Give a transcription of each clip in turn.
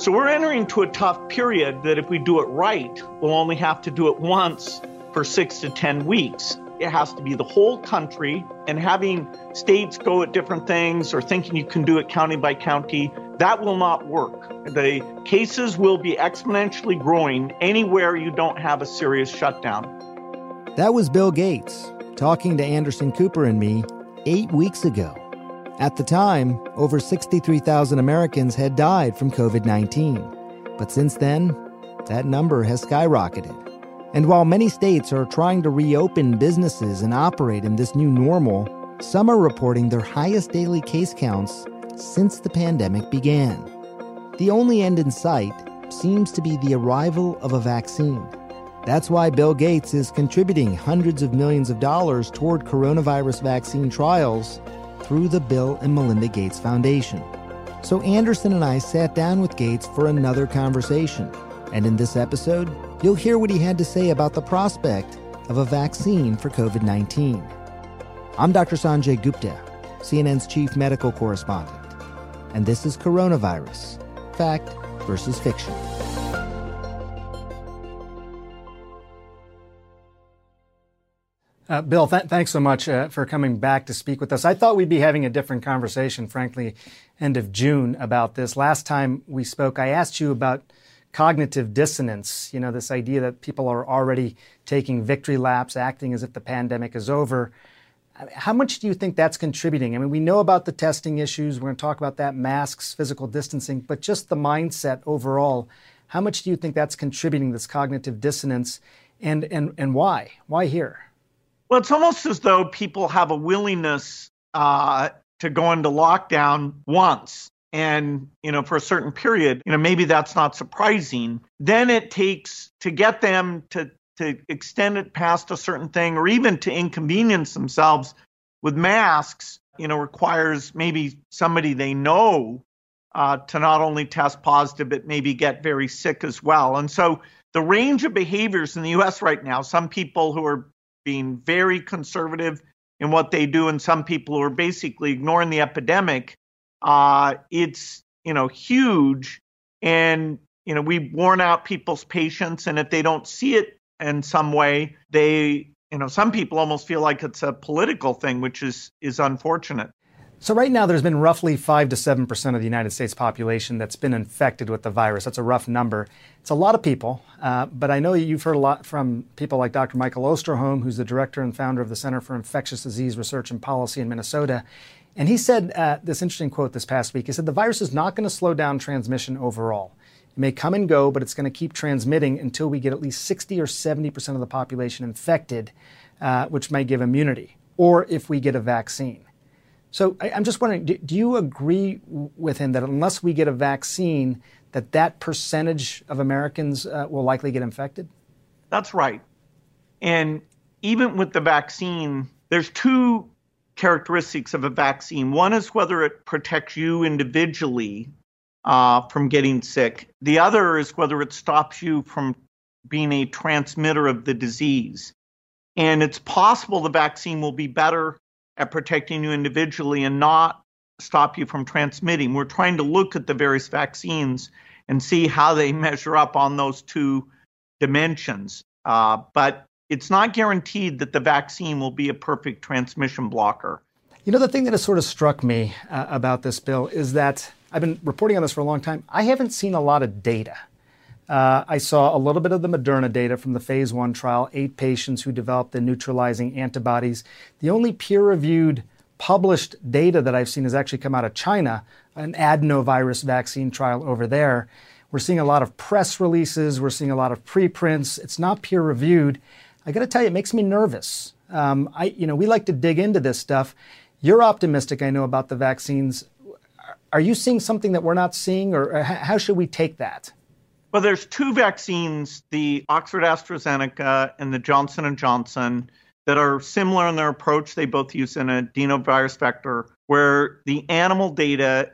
So we're entering into a tough period that if we do it right, we'll only have to do it once for six to 10 weeks. It has to be the whole country, and having states go at different things or thinking you can do it county by county, that will not work. The cases will be exponentially growing anywhere you don't have a serious shutdown. That was Bill Gates talking to Anderson Cooper and me eight weeks ago. At the time, over 63,000 Americans had died from COVID 19. But since then, that number has skyrocketed. And while many states are trying to reopen businesses and operate in this new normal, some are reporting their highest daily case counts since the pandemic began. The only end in sight seems to be the arrival of a vaccine. That's why Bill Gates is contributing hundreds of millions of dollars toward coronavirus vaccine trials through the Bill and Melinda Gates Foundation. So Anderson and I sat down with Gates for another conversation. And in this episode, you'll hear what he had to say about the prospect of a vaccine for COVID 19. I'm Dr. Sanjay Gupta, CNN's chief medical correspondent. And this is Coronavirus Fact versus Fiction. Uh, Bill, th- thanks so much uh, for coming back to speak with us. I thought we'd be having a different conversation, frankly, end of June about this. Last time we spoke, I asked you about cognitive dissonance, you know, this idea that people are already taking victory laps, acting as if the pandemic is over. How much do you think that's contributing? I mean, we know about the testing issues. We're going to talk about that masks, physical distancing, but just the mindset overall. How much do you think that's contributing this cognitive dissonance and, and, and why? Why here? Well, it's almost as though people have a willingness uh, to go into lockdown once and you know for a certain period you know maybe that's not surprising. Then it takes to get them to to extend it past a certain thing or even to inconvenience themselves with masks you know requires maybe somebody they know uh, to not only test positive but maybe get very sick as well. And so the range of behaviors in the us right now some people who are being very conservative in what they do, and some people who are basically ignoring the epidemic. Uh, it's you know huge, and you know we've worn out people's patience, and if they don't see it in some way, they you know some people almost feel like it's a political thing, which is is unfortunate. So, right now, there's been roughly 5 to 7% of the United States population that's been infected with the virus. That's a rough number. It's a lot of people, uh, but I know you've heard a lot from people like Dr. Michael Osterholm, who's the director and founder of the Center for Infectious Disease Research and Policy in Minnesota. And he said uh, this interesting quote this past week. He said, The virus is not going to slow down transmission overall. It may come and go, but it's going to keep transmitting until we get at least 60 or 70% of the population infected, uh, which may give immunity, or if we get a vaccine. So I, am just wondering, do, do, you agree with him that unless we get a vaccine, that that percentage of Americans uh, will likely get infected? That's right. And even with the vaccine, there's two characteristics of a vaccine. One is whether it protects you individually uh, from getting sick. The other is whether it stops you from being a transmitter of the disease. And it's possible the vaccine will be better at protecting you individually and not stop you from transmitting. We're trying to look at the various vaccines and see how they measure up on those two dimensions. Uh, but it's not guaranteed that the vaccine will be a perfect transmission blocker. You know, the thing that has sort of struck me uh, about this bill is that I've been reporting on this for a long time. I haven't seen a lot of data I saw a little bit of the Moderna data from the phase one trial, eight patients who developed the neutralizing antibodies. The only peer reviewed published data that I've seen has actually come out of China, an adenovirus vaccine trial over there. We're seeing a lot of press releases, we're seeing a lot of preprints. It's not peer reviewed. I got to tell you, it makes me nervous. Um, I, you know, we like to dig into this stuff. You're optimistic, I know, about the vaccines. Are you seeing something that we're not seeing, or how should we take that? Well, there's two vaccines, the Oxford AstraZeneca and the Johnson and Johnson, that are similar in their approach. They both use an adenovirus vector, where the animal data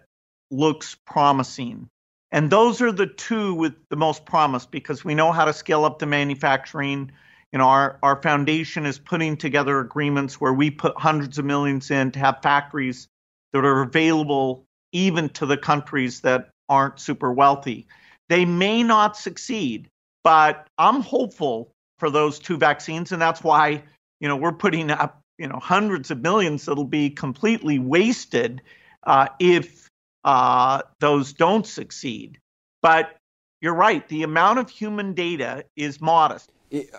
looks promising. And those are the two with the most promise because we know how to scale up the manufacturing. You know, our, our foundation is putting together agreements where we put hundreds of millions in to have factories that are available even to the countries that aren't super wealthy. They may not succeed, but I'm hopeful for those two vaccines, and that's why you know we're putting up you know hundreds of millions that'll be completely wasted uh, if uh, those don't succeed. But you're right, the amount of human data is modest.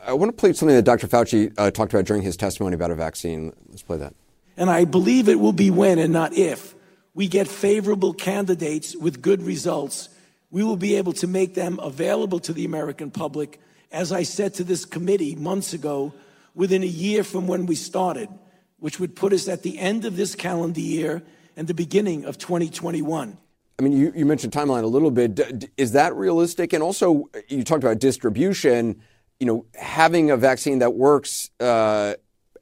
I want to play something that Dr. Fauci uh, talked about during his testimony about a vaccine. Let's play that. And I believe it will be when and not if we get favorable candidates with good results. We will be able to make them available to the American public, as I said to this committee months ago, within a year from when we started, which would put us at the end of this calendar year and the beginning of 2021. I mean, you, you mentioned timeline a little bit. Is that realistic? And also, you talked about distribution. You know, having a vaccine that works uh,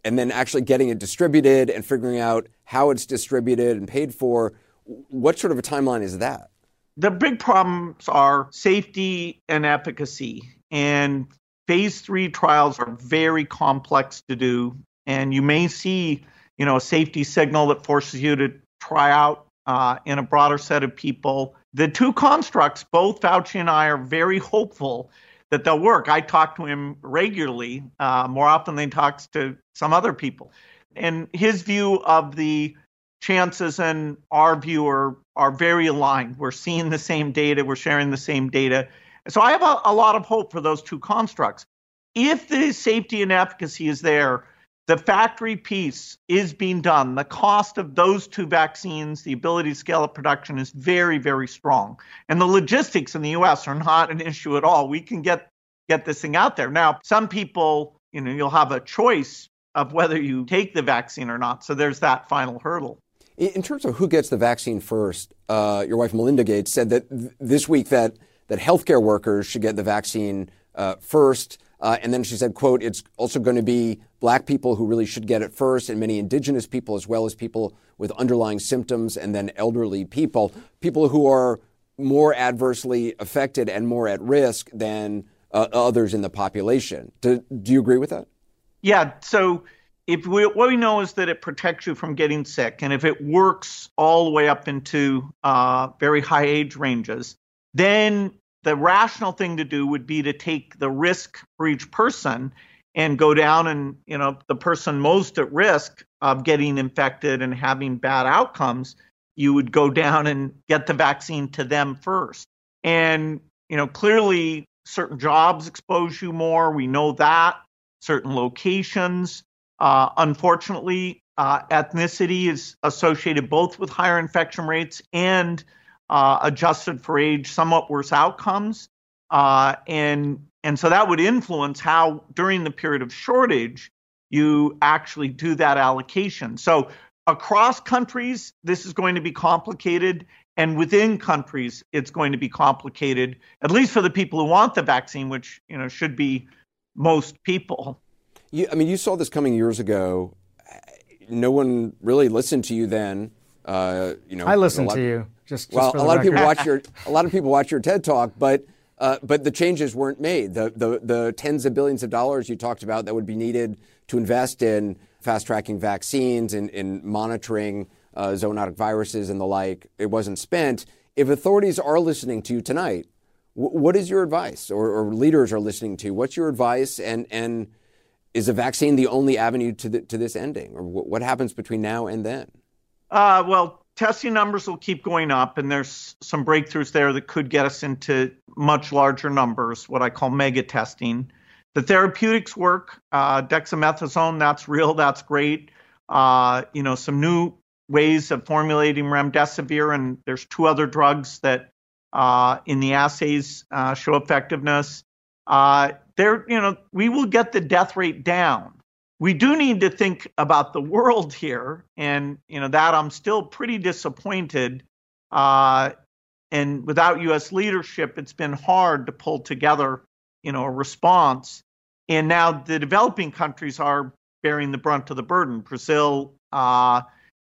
and then actually getting it distributed and figuring out how it's distributed and paid for. What sort of a timeline is that? The big problems are safety and efficacy. And phase three trials are very complex to do. And you may see, you know, a safety signal that forces you to try out uh, in a broader set of people. The two constructs, both Fauci and I, are very hopeful that they'll work. I talk to him regularly, uh, more often than he talks to some other people. And his view of the chances and our view are, are very aligned. We're seeing the same data, we're sharing the same data. So I have a, a lot of hope for those two constructs. If the safety and efficacy is there, the factory piece is being done. The cost of those two vaccines, the ability to scale up production is very, very strong. And the logistics in the US are not an issue at all. We can get get this thing out there. Now, some people, you know, you'll have a choice of whether you take the vaccine or not. So there's that final hurdle. In terms of who gets the vaccine first, uh, your wife Melinda Gates said that th- this week that that healthcare workers should get the vaccine uh, first. Uh, and then she said, quote, it's also going to be black people who really should get it first and many indigenous people as well as people with underlying symptoms and then elderly people, people who are more adversely affected and more at risk than uh, others in the population. Do, do you agree with that? Yeah. So if we, what we know is that it protects you from getting sick, and if it works all the way up into uh, very high age ranges, then the rational thing to do would be to take the risk for each person and go down and you know the person most at risk of getting infected and having bad outcomes you would go down and get the vaccine to them first. And you know clearly certain jobs expose you more. We know that. Certain locations uh, unfortunately uh, ethnicity is associated both with higher infection rates and uh, adjusted for age, somewhat worse outcomes. Uh, and and so that would influence how during the period of shortage you actually do that allocation. So across countries, this is going to be complicated, and within countries, it's going to be complicated. At least for the people who want the vaccine, which you know should be most people. You, I mean, you saw this coming years ago. No one really listened to you then. Uh, you know, I listened to you. Just, well, just a lot record. of people watch your a lot of people watch your TED talk, but uh, but the changes weren't made. The, the the tens of billions of dollars you talked about that would be needed to invest in fast tracking vaccines and in, in monitoring uh, zoonotic viruses and the like, it wasn't spent. If authorities are listening to you tonight, w- what is your advice, or, or leaders are listening to? You? What's your advice, and and is a vaccine the only avenue to the, to this ending, or w- what happens between now and then? Uh, well, testing numbers will keep going up, and there's some breakthroughs there that could get us into much larger numbers, what I call mega testing. The therapeutics work, uh, dexamethasone, that's real, that's great. Uh, you know, some new ways of formulating remdesivir, and there's two other drugs that uh, in the assays uh, show effectiveness. There, you know, we will get the death rate down we do need to think about the world here, and you know that I'm still pretty disappointed. Uh, and without U.S. leadership, it's been hard to pull together, you know, a response. And now the developing countries are bearing the brunt of the burden. Brazil uh,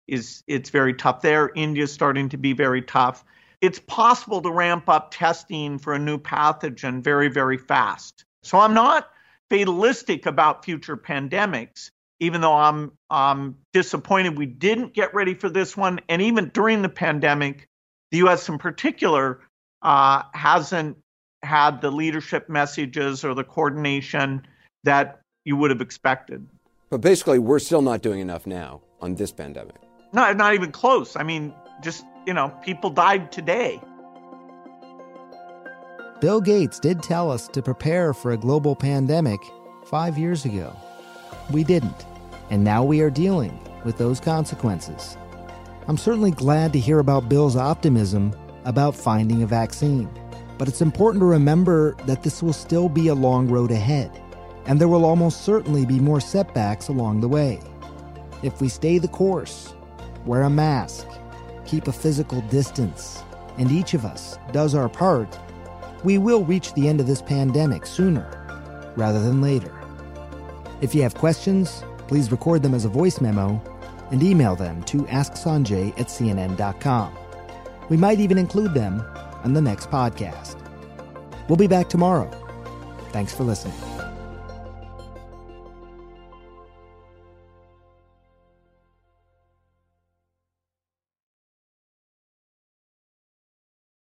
is it's very tough there. India's starting to be very tough. It's possible to ramp up testing for a new pathogen very, very fast. So I'm not fatalistic about future pandemics, even though I'm I'm disappointed we didn't get ready for this one. And even during the pandemic, the US in particular uh, hasn't had the leadership messages or the coordination that you would have expected. But basically, we're still not doing enough now on this pandemic. No, not even close. I mean, just, you know, people died today. Bill Gates did tell us to prepare for a global pandemic five years ago. We didn't, and now we are dealing with those consequences. I'm certainly glad to hear about Bill's optimism about finding a vaccine, but it's important to remember that this will still be a long road ahead, and there will almost certainly be more setbacks along the way. If we stay the course, wear a mask, keep a physical distance, and each of us does our part, we will reach the end of this pandemic sooner rather than later. If you have questions, please record them as a voice memo and email them to asksanjay at cnn.com. We might even include them on the next podcast. We'll be back tomorrow. Thanks for listening.